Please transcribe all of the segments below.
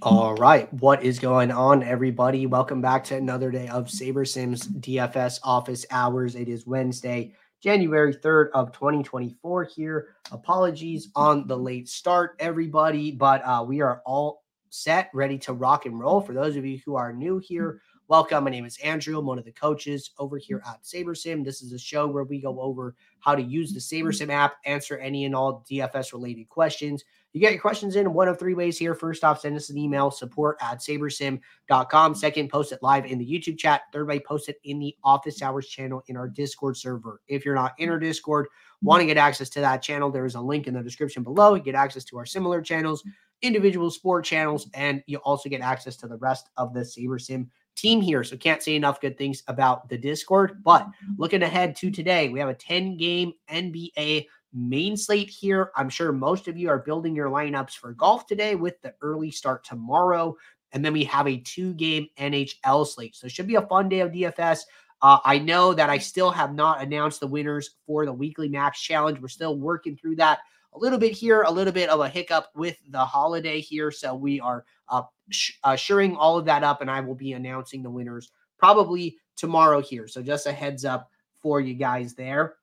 All right. What is going on, everybody? Welcome back to another day of SaberSims DFS office hours. It is Wednesday, January 3rd of 2024 here. Apologies on the late start, everybody, but uh, we are all set, ready to rock and roll. For those of you who are new here, welcome. My name is Andrew. I'm one of the coaches over here at SaberSim. This is a show where we go over how to use the SaberSim app, answer any and all DFS related questions. You get your questions in one of three ways here. First off, send us an email, support at sabersim.com. Second, post it live in the YouTube chat. Third way, post it in the office hours channel in our Discord server. If you're not in our Discord, want to get access to that channel, there is a link in the description below. You get access to our similar channels, individual sport channels, and you also get access to the rest of the SaberSim team here. So can't say enough good things about the Discord. But looking ahead to today, we have a 10 game NBA main slate here. I'm sure most of you are building your lineups for golf today with the early start tomorrow. And then we have a two game NHL slate. So it should be a fun day of DFS. Uh, I know that I still have not announced the winners for the weekly max challenge. We're still working through that a little bit here, a little bit of a hiccup with the holiday here. So we are uh, sh- uh, shoring all of that up, and I will be announcing the winners probably tomorrow here. So just a heads up for you guys there.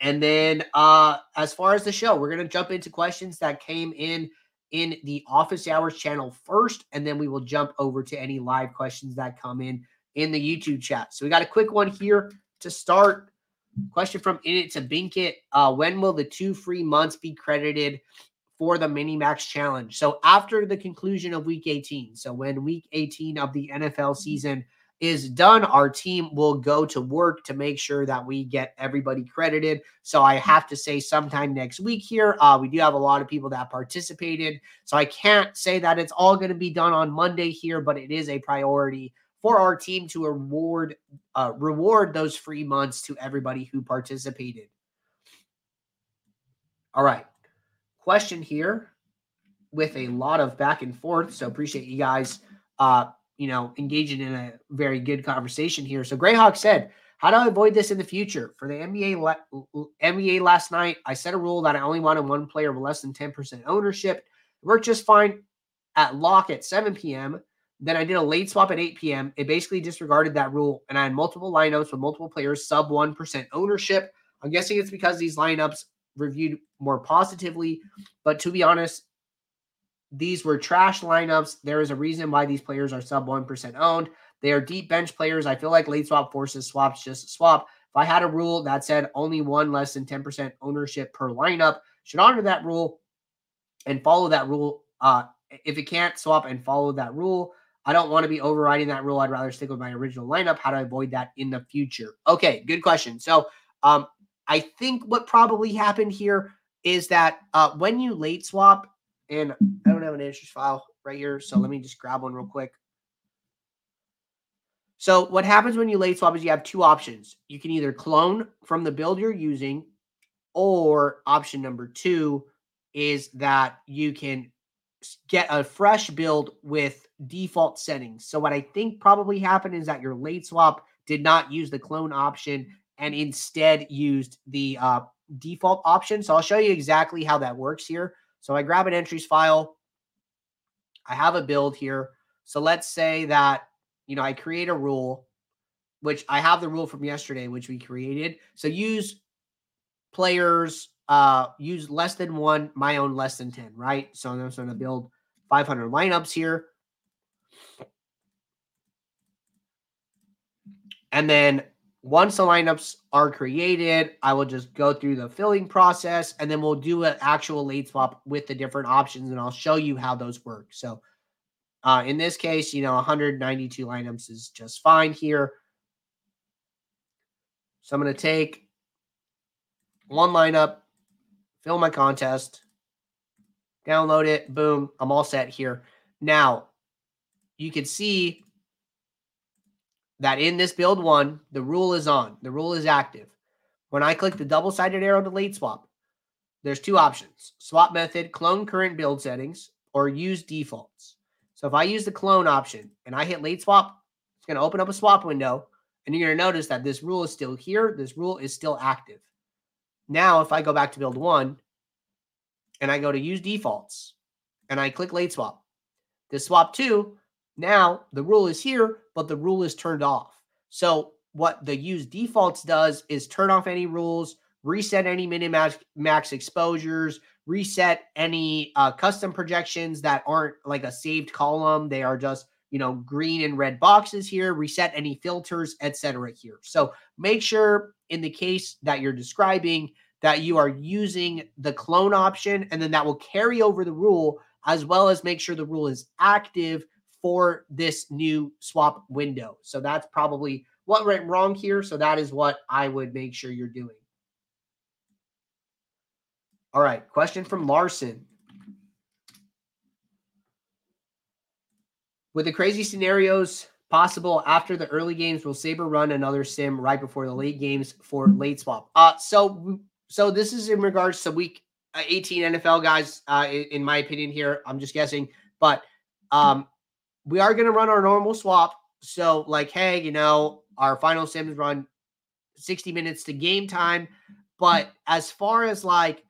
And then uh as far as the show, we're going to jump into questions that came in in the office hours channel first and then we will jump over to any live questions that come in in the YouTube chat. So we got a quick one here to start. Question from In It to Binkit. Uh, when will the two free months be credited for the mini max challenge? So after the conclusion of week 18. So when week 18 of the NFL season is done, our team will go to work to make sure that we get everybody credited. So I have to say, sometime next week here, uh, we do have a lot of people that participated. So I can't say that it's all going to be done on Monday here, but it is a priority for our team to reward uh, reward those free months to everybody who participated. All right, question here with a lot of back and forth. So appreciate you guys. Uh, you know, engaging in a very good conversation here. So Greyhawk said, how do I avoid this in the future? For the NBA la- NBA last night, I set a rule that I only wanted one player with less than 10% ownership. It worked just fine at lock at 7 p.m. Then I did a late swap at 8 p.m. It basically disregarded that rule, and I had multiple lineups with multiple players sub 1% ownership. I'm guessing it's because these lineups reviewed more positively. But to be honest, these were trash lineups. There is a reason why these players are sub 1% owned. They are deep bench players. I feel like late swap forces swaps just swap. If I had a rule that said only one less than 10% ownership per lineup, should honor that rule and follow that rule. Uh, if it can't swap and follow that rule, I don't want to be overriding that rule. I'd rather stick with my original lineup. How do I avoid that in the future? Okay, good question. So, um, I think what probably happened here is that uh, when you late swap, and an file right here. So let me just grab one real quick. So what happens when you late swap is you have two options. You can either clone from the build you're using, or option number two is that you can get a fresh build with default settings. So what I think probably happened is that your late swap did not use the clone option and instead used the uh, default option. So I'll show you exactly how that works here. So I grab an entries file. I have a build here. So let's say that, you know, I create a rule, which I have the rule from yesterday, which we created. So use players, uh, use less than one, my own less than 10, right? So I'm going to build 500 lineups here. And then once the lineups are created, I will just go through the filling process and then we'll do an actual late swap with the different options and I'll show you how those work. So uh, in this case, you know, 192 lineups is just fine here. So I'm going to take one lineup, fill my contest, download it, boom, I'm all set here. Now, you can see that in this build one, the rule is on, the rule is active. When I click the double sided arrow to late swap, there's two options swap method, clone current build settings, or use defaults. So if I use the clone option and I hit late swap, it's going to open up a swap window. And you're going to notice that this rule is still here. This rule is still active. Now, if I go back to build one and I go to use defaults and I click late swap, This swap two, now the rule is here, but the rule is turned off. So what the use defaults does is turn off any rules, reset any min max exposures, reset any uh, custom projections that aren't like a saved column. They are just you know green and red boxes here. Reset any filters, etc. Here. So make sure in the case that you're describing that you are using the clone option, and then that will carry over the rule as well as make sure the rule is active for this new swap window. So that's probably what went wrong here. So that is what I would make sure you're doing. All right, question from Larson. With the crazy scenarios possible after the early games, will Saber run another sim right before the late games for late swap? Uh, so so this is in regards to week uh, 18 NFL guys. Uh, in, in my opinion, here I'm just guessing, but um, we are going to run our normal swap. So like, hey, you know, our final sims run 60 minutes to game time, but as far as like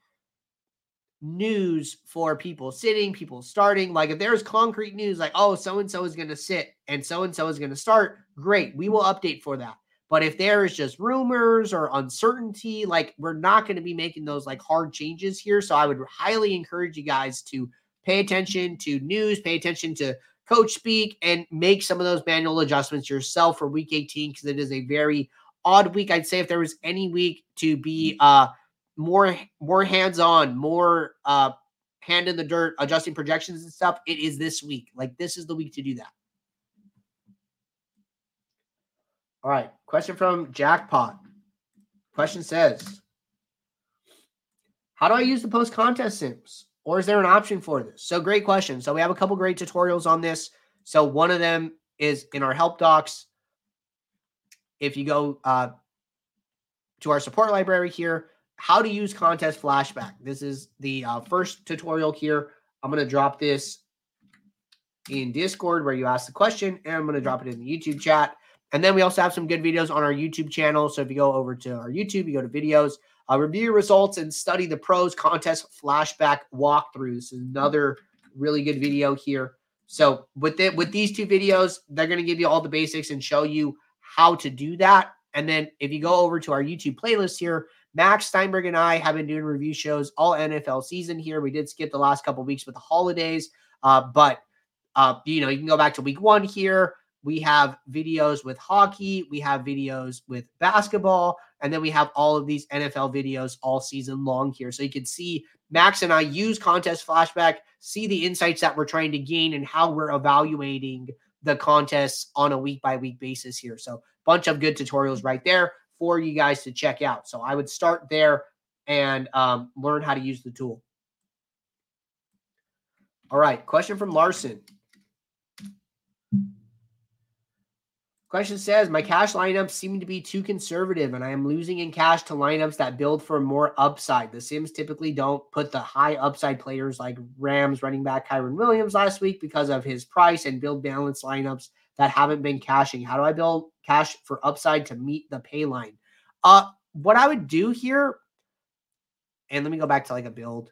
news for people sitting, people starting. Like if there's concrete news, like, oh, so and so is going to sit and so and so is going to start, great. We will update for that. But if there is just rumors or uncertainty, like we're not going to be making those like hard changes here. So I would highly encourage you guys to pay attention to news, pay attention to coach speak, and make some of those manual adjustments yourself for week 18 because it is a very odd week. I'd say if there was any week to be uh more more hands-on, more uh hand in the dirt, adjusting projections and stuff, it is this week. Like this is the week to do that. All right. Question from Jackpot. Question says, How do I use the post contest sims? Or is there an option for this? So great question. So we have a couple great tutorials on this. So one of them is in our help docs. If you go uh, to our support library here, how to use contest flashback. This is the uh, first tutorial here. I'm going to drop this in Discord where you ask the question, and I'm going to drop it in the YouTube chat. And then we also have some good videos on our YouTube channel. So if you go over to our YouTube, you go to videos, uh, review your results, and study the pros contest flashback walkthroughs. Another really good video here. So with it, with these two videos, they're going to give you all the basics and show you how to do that. And then if you go over to our YouTube playlist here, Max Steinberg and I have been doing review shows all NFL season here. We did skip the last couple weeks with the holidays, uh, but uh, you know you can go back to week one here. We have videos with hockey, we have videos with basketball, and then we have all of these NFL videos all season long here. So you can see Max and I use contest flashback, see the insights that we're trying to gain and how we're evaluating the contests on a week by week basis here. So bunch of good tutorials right there for you guys to check out. So I would start there and um, learn how to use the tool. All right, question from Larson. Question says, my cash lineups seem to be too conservative, and I am losing in cash to lineups that build for more upside. The Sims typically don't put the high upside players like Rams running back Kyren Williams last week because of his price and build balance lineups that haven't been cashing. How do I build cash for upside to meet the pay line? Uh, what I would do here, and let me go back to like a build.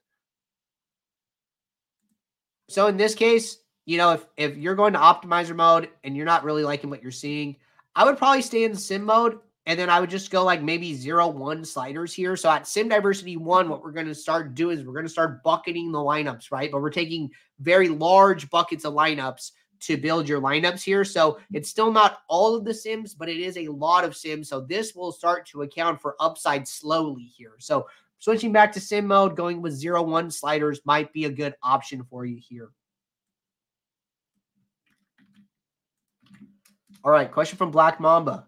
So in this case, you know, if if you're going to optimizer mode and you're not really liking what you're seeing, I would probably stay in sim mode and then I would just go like maybe zero one sliders here. So at sim diversity one, what we're going to start doing is we're going to start bucketing the lineups, right? But we're taking very large buckets of lineups to build your lineups here. So it's still not all of the sims, but it is a lot of sims. So this will start to account for upside slowly here. So switching back to sim mode, going with zero one sliders might be a good option for you here. All right, question from Black Mamba.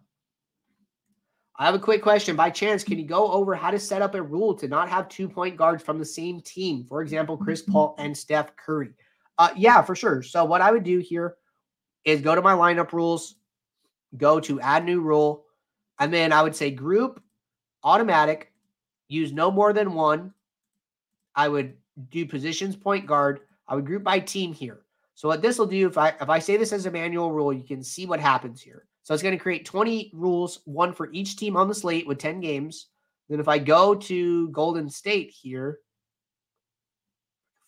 I have a quick question. By chance, can you go over how to set up a rule to not have two point guards from the same team? For example, Chris Paul and Steph Curry. Uh, yeah, for sure. So what I would do here is go to my lineup rules, go to add new rule, and then I would say group automatic, use no more than one. I would do positions point guard. I would group by team here. So what this will do, if I if I say this as a manual rule, you can see what happens here. So it's going to create 20 rules, one for each team on the slate with 10 games. Then if I go to Golden State here,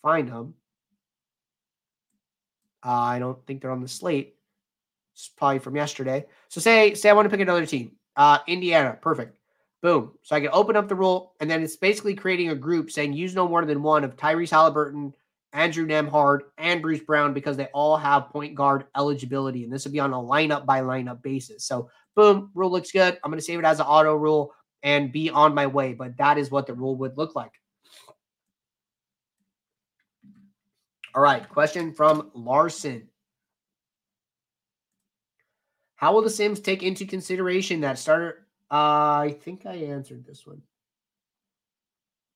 find them. Uh, I don't think they're on the slate. It's probably from yesterday. So say say I want to pick another team. Uh, Indiana, perfect. Boom. So I can open up the rule, and then it's basically creating a group saying use no more than one of Tyrese Halliburton, Andrew Nembhard, and Bruce Brown because they all have point guard eligibility, and this will be on a lineup by lineup basis. So boom, rule looks good. I'm going to save it as an auto rule and be on my way. But that is what the rule would look like. All right, question from Larson. How will the Sims take into consideration that starter? Uh, I think I answered this one.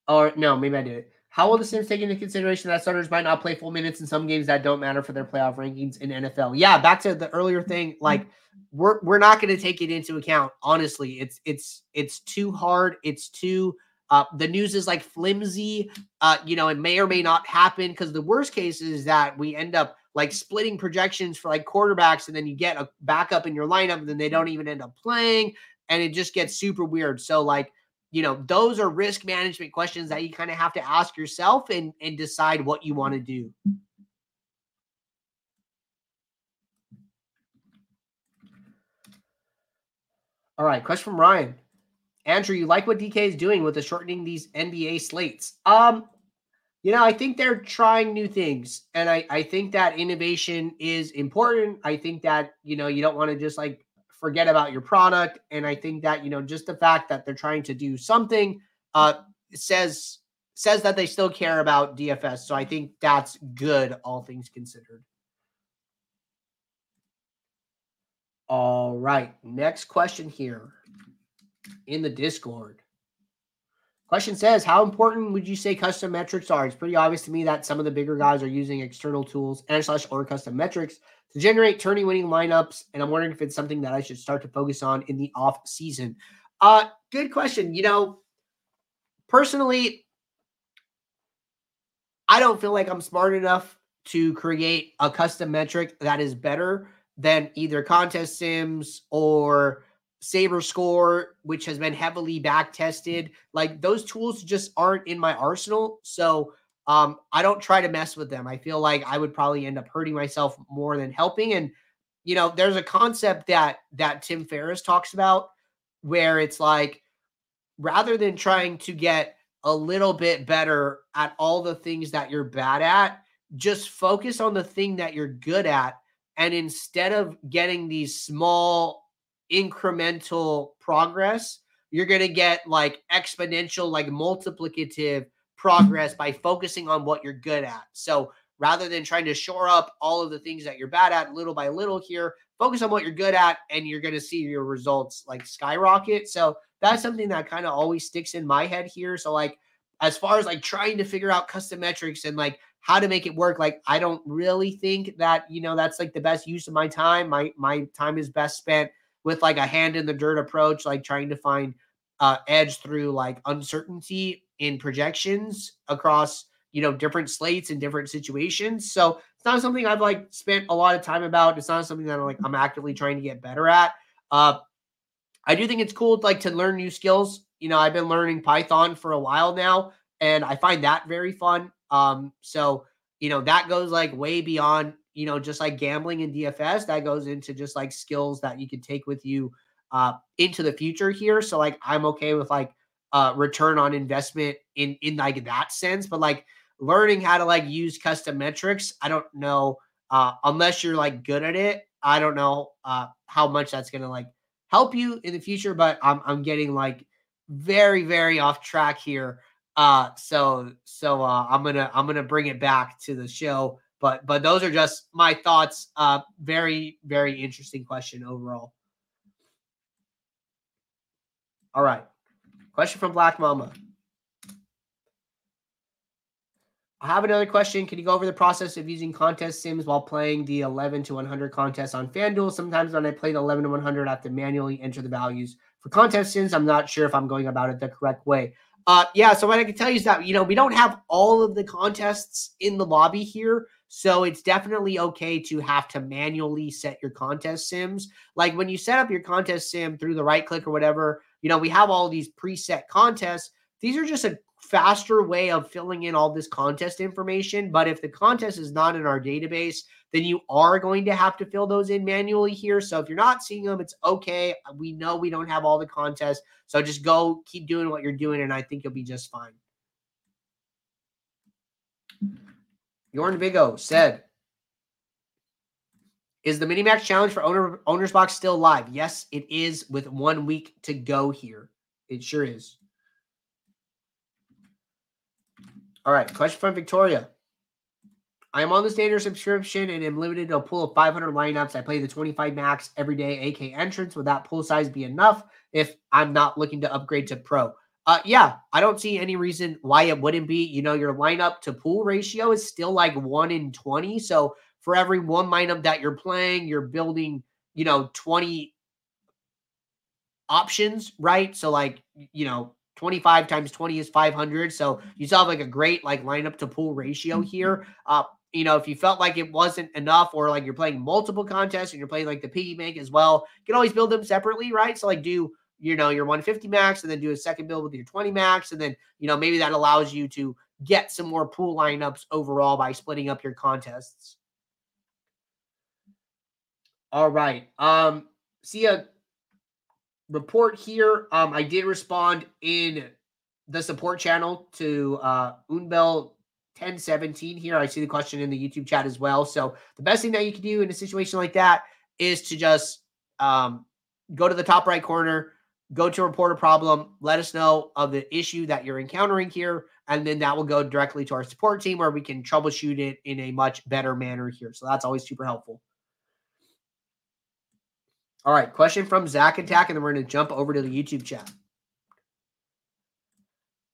Or no, maybe I did it. How will the Sims take into consideration that starters might not play full minutes in some games that don't matter for their playoff rankings in NFL? Yeah, back to the earlier thing, like we're we're not going to take it into account. Honestly, it's it's it's too hard. It's too uh, the news is like flimsy. Uh, you know, it may or may not happen because the worst case is that we end up like splitting projections for like quarterbacks, and then you get a backup in your lineup, and then they don't even end up playing, and it just gets super weird. So like, you know, those are risk management questions that you kind of have to ask yourself and and decide what you want to do. All right, question from Ryan. Andrew, you like what DK is doing with the shortening these NBA slates? Um, you know, I think they're trying new things. And I, I think that innovation is important. I think that, you know, you don't want to just like forget about your product. And I think that, you know, just the fact that they're trying to do something uh says says that they still care about DFS. So I think that's good, all things considered. All right. Next question here in the Discord. Question says, how important would you say custom metrics are? It's pretty obvious to me that some of the bigger guys are using external tools and slash or custom metrics to generate tourney winning lineups. And I'm wondering if it's something that I should start to focus on in the off season. Uh, good question. You know, personally, I don't feel like I'm smart enough to create a custom metric that is better than either contest sims or Saber Score, which has been heavily back tested. Like those tools just aren't in my arsenal. So um, I don't try to mess with them. I feel like I would probably end up hurting myself more than helping. And you know, there's a concept that that Tim Ferriss talks about where it's like rather than trying to get a little bit better at all the things that you're bad at, just focus on the thing that you're good at. And instead of getting these small incremental progress, you're going to get like exponential, like multiplicative progress by focusing on what you're good at. So rather than trying to shore up all of the things that you're bad at little by little here, focus on what you're good at and you're going to see your results like skyrocket. So that's something that kind of always sticks in my head here. So like as far as like trying to figure out custom metrics and like how to make it work, like I don't really think that, you know, that's like the best use of my time. My my time is best spent with like a hand in the dirt approach, like trying to find uh, edge through like uncertainty in projections across you know different slates and different situations. So it's not something I've like spent a lot of time about. It's not something that I'm like I'm actively trying to get better at. Uh, I do think it's cool like to learn new skills. You know, I've been learning Python for a while now, and I find that very fun. Um, so you know that goes like way beyond you know, just like gambling in DFS, that goes into just like skills that you can take with you uh, into the future here. So like I'm okay with like uh, return on investment in in like that sense, but like learning how to like use custom metrics, I don't know uh, unless you're like good at it. I don't know uh, how much that's gonna like help you in the future, but I'm I'm getting like very very off track here. Uh, so so uh, I'm gonna I'm gonna bring it back to the show but but those are just my thoughts. Uh, very very interesting question overall. All right, question from Black Mamba. I have another question. Can you go over the process of using contest sims while playing the 11 to 100 contest on FanDuel? Sometimes when I play the 11 to 100, I have to manually enter the values for contest sims. I'm not sure if I'm going about it the correct way. Uh, yeah, so what I can tell you is that, you know, we don't have all of the contests in the lobby here. So it's definitely okay to have to manually set your contest sims. Like when you set up your contest sim through the right click or whatever, you know, we have all these preset contests. These are just a faster way of filling in all this contest information. But if the contest is not in our database, then you are going to have to fill those in manually here. So if you're not seeing them, it's okay. We know we don't have all the contests. So just go keep doing what you're doing, and I think you'll be just fine. Jorn Vigo said, Is the Minimax Challenge for owner, Owner's Box still live? Yes, it is with one week to go here. It sure is. All right, question from Victoria. I am on the standard subscription and am limited to a pool of 500 lineups. I play the 25 max every day AK entrance. Would that pool size be enough if I'm not looking to upgrade to pro? Uh, yeah, I don't see any reason why it wouldn't be. You know, your lineup to pool ratio is still like one in 20. So for every one lineup that you're playing, you're building, you know, 20 options, right? So like, you know, 25 times 20 is 500. So you still have like a great like lineup to pool ratio mm-hmm. here. Uh, you know, if you felt like it wasn't enough or like you're playing multiple contests and you're playing like the piggy bank as well, you can always build them separately, right? So like do you know your 150 max and then do a second build with your 20 max and then you know maybe that allows you to get some more pool lineups overall by splitting up your contests. All right. Um see a report here. Um I did respond in the support channel to uh Unbel 1017 here. I see the question in the YouTube chat as well. So the best thing that you can do in a situation like that is to just um, go to the top right corner, go to report a problem, let us know of the issue that you're encountering here, and then that will go directly to our support team where we can troubleshoot it in a much better manner here. So that's always super helpful. All right, question from Zach Attack, and then we're going to jump over to the YouTube chat.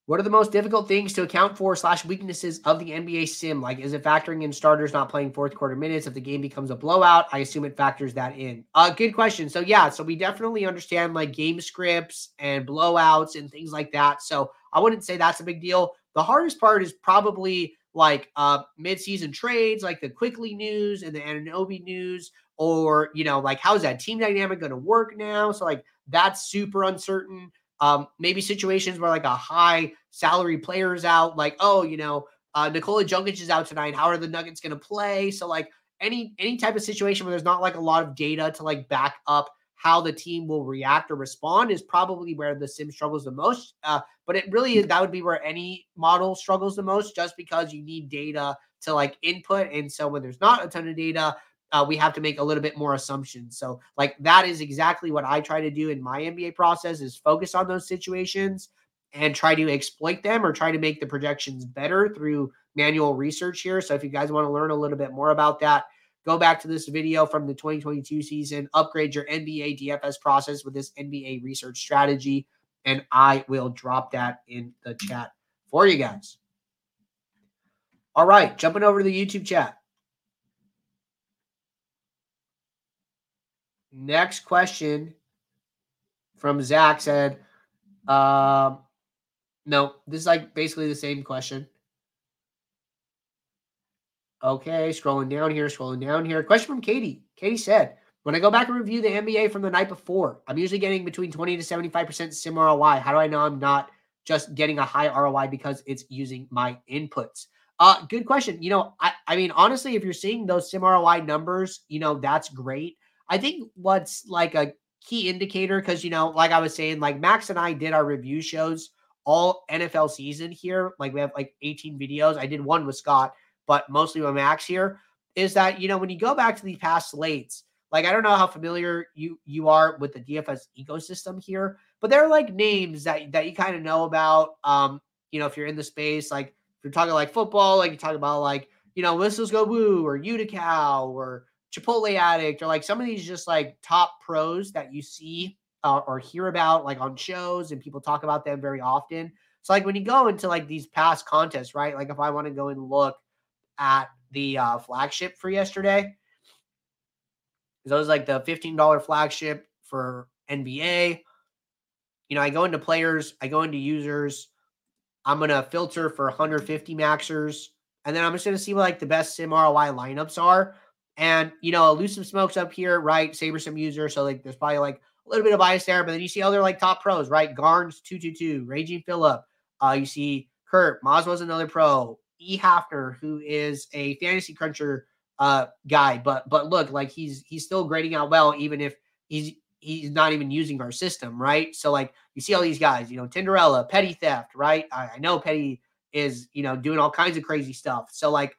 What are the most difficult things to account for slash weaknesses of the NBA sim? Like, is it factoring in starters not playing fourth quarter minutes? If the game becomes a blowout, I assume it factors that in. Uh, good question. So yeah, so we definitely understand like game scripts and blowouts and things like that. So I wouldn't say that's a big deal. The hardest part is probably like uh mid-season trades, like the Quickley news and the Anunoby news, or you know, like how's that team dynamic going to work now? So like that's super uncertain. Um, maybe situations where like a high salary player is out, like, oh, you know, uh, Nikola Jokic is out tonight. How are the Nuggets going to play? So like any any type of situation where there's not like a lot of data to like back up how the team will react or respond is probably where the sim struggles the most. Uh, but it really that would be where any model struggles the most, just because you need data to like input. And so when there's not a ton of data, uh, we have to make a little bit more assumptions. So, like that is exactly what I try to do in my NBA process: is focus on those situations and try to exploit them or try to make the projections better through manual research here. So, if you guys want to learn a little bit more about that, go back to this video from the 2022 season. Upgrade your NBA DFS process with this NBA research strategy, and I will drop that in the chat for you guys. All right, jumping over to the YouTube chat. Next question from Zach said, um, no, this is like basically the same question. Okay, scrolling down here, scrolling down here. Question from Katie. Katie said, when I go back and review the NBA from the night before, I'm usually getting between 20 to 75% sim ROI. How do I know I'm not just getting a high ROI because it's using my inputs? Uh, good question. You know, I, I mean, honestly, if you're seeing those sim ROI numbers, you know, that's great. I think what's like a key indicator, because, you know, like I was saying, like Max and I did our review shows all NFL season here. Like we have like 18 videos. I did one with Scott, but mostly with Max here. Is that, you know, when you go back to the past slates, like I don't know how familiar you you are with the DFS ecosystem here, but there are like names that that you kind of know about. Um, you know, if you're in the space, like if you're talking like football, like you talk about like, you know, Whistles Go Woo or Uticow or Chipotle Addict or like some of these just like top pros that you see uh, or hear about like on shows and people talk about them very often. So like when you go into like these past contests, right? Like if I want to go and look at the uh, flagship for yesterday, it was like the $15 flagship for NBA. You know, I go into players, I go into users. I'm gonna filter for 150 maxers, and then I'm just gonna see what like the best sim ROI lineups are. And you know, elusive smokes up here, right? SaberSim user. So like there's probably like a little bit of bias there, but then you see other like top pros, right? Garns 222, Raging Phillip. Uh, you see Kurt, Maslo's another pro. E. Hafner, who is a fantasy cruncher uh guy, but but look, like he's he's still grading out well, even if he's he's not even using our system, right? So like you see all these guys, you know, Tinderella, Petty Theft, right? I, I know Petty is you know doing all kinds of crazy stuff. So like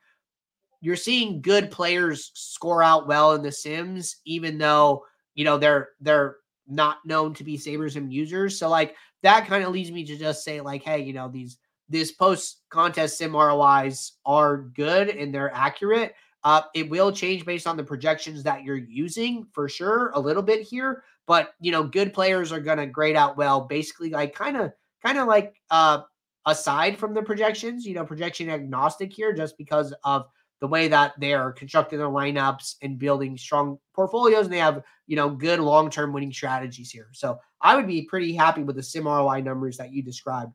you're seeing good players score out well in the Sims, even though you know they're they're not known to be SaberSim users. So like that kind of leads me to just say like, hey, you know these these post contest sim ROIs are good and they're accurate. Uh, it will change based on the projections that you're using for sure, a little bit here. But you know, good players are going to grade out well. Basically, like kind of, kind of like uh, aside from the projections, you know, projection agnostic here, just because of the way that they are constructing their lineups and building strong portfolios, and they have you know good long term winning strategies here. So I would be pretty happy with the sim ROI numbers that you described.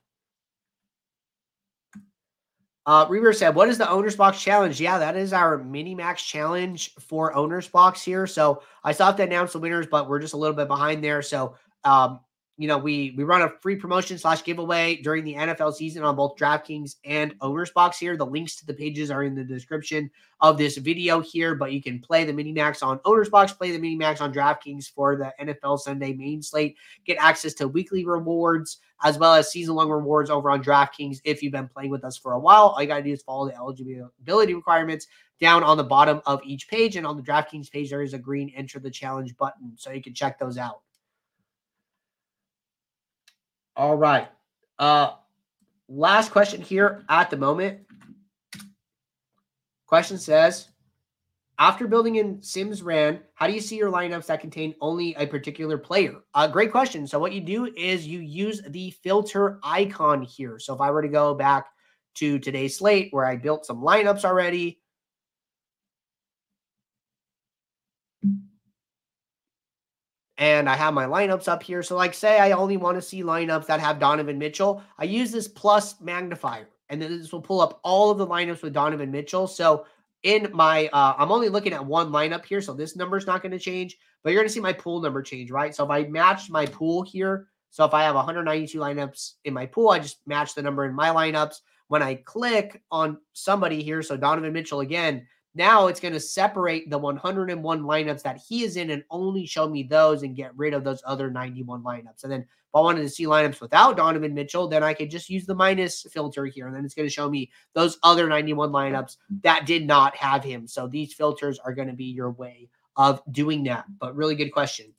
Uh, Reaver said, "What is the Owners Box Challenge?" Yeah, that is our mini max challenge for Owners Box here. So I still have to announce the winners, but we're just a little bit behind there. So um, you know, we we run a free promotion slash giveaway during the NFL season on both DraftKings and Owners Box here. The links to the pages are in the description of this video here, but you can play the mini max on Owners Box, play the mini max on DraftKings for the NFL Sunday main slate, get access to weekly rewards as well as season long rewards over on DraftKings if you've been playing with us for a while. All you got to do is follow the eligibility requirements down on the bottom of each page. And on the DraftKings page, there is a green enter the challenge button. So you can check those out. All right. Uh last question here at the moment. Question says, after building in Sims Ran, how do you see your lineups that contain only a particular player? Uh, great question. So what you do is you use the filter icon here. So if I were to go back to today's slate where I built some lineups already, and I have my lineups up here. So, like, say I only want to see lineups that have Donovan Mitchell, I use this plus magnifier, and then this will pull up all of the lineups with Donovan Mitchell. So, in my, uh, I'm only looking at one lineup here, so this number is not going to change, but you're going to see my pool number change, right? So, if I match my pool here, so if I have 192 lineups in my pool, I just match the number in my lineups. When I click on somebody here, so Donovan Mitchell again, now it's going to separate the 101 lineups that he is in and only show me those and get rid of those other 91 lineups. And then if I wanted to see lineups without Donovan Mitchell, then I could just use the minus filter here. And then it's going to show me those other 91 lineups that did not have him. So these filters are going to be your way of doing that. But really good question.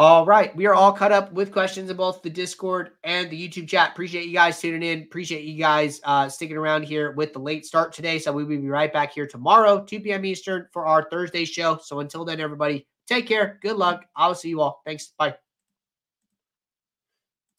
All right. We are all cut up with questions in both the Discord and the YouTube chat. Appreciate you guys tuning in. Appreciate you guys uh, sticking around here with the late start today. So we will be right back here tomorrow, 2 p.m. Eastern, for our Thursday show. So until then, everybody, take care. Good luck. I will see you all. Thanks. Bye.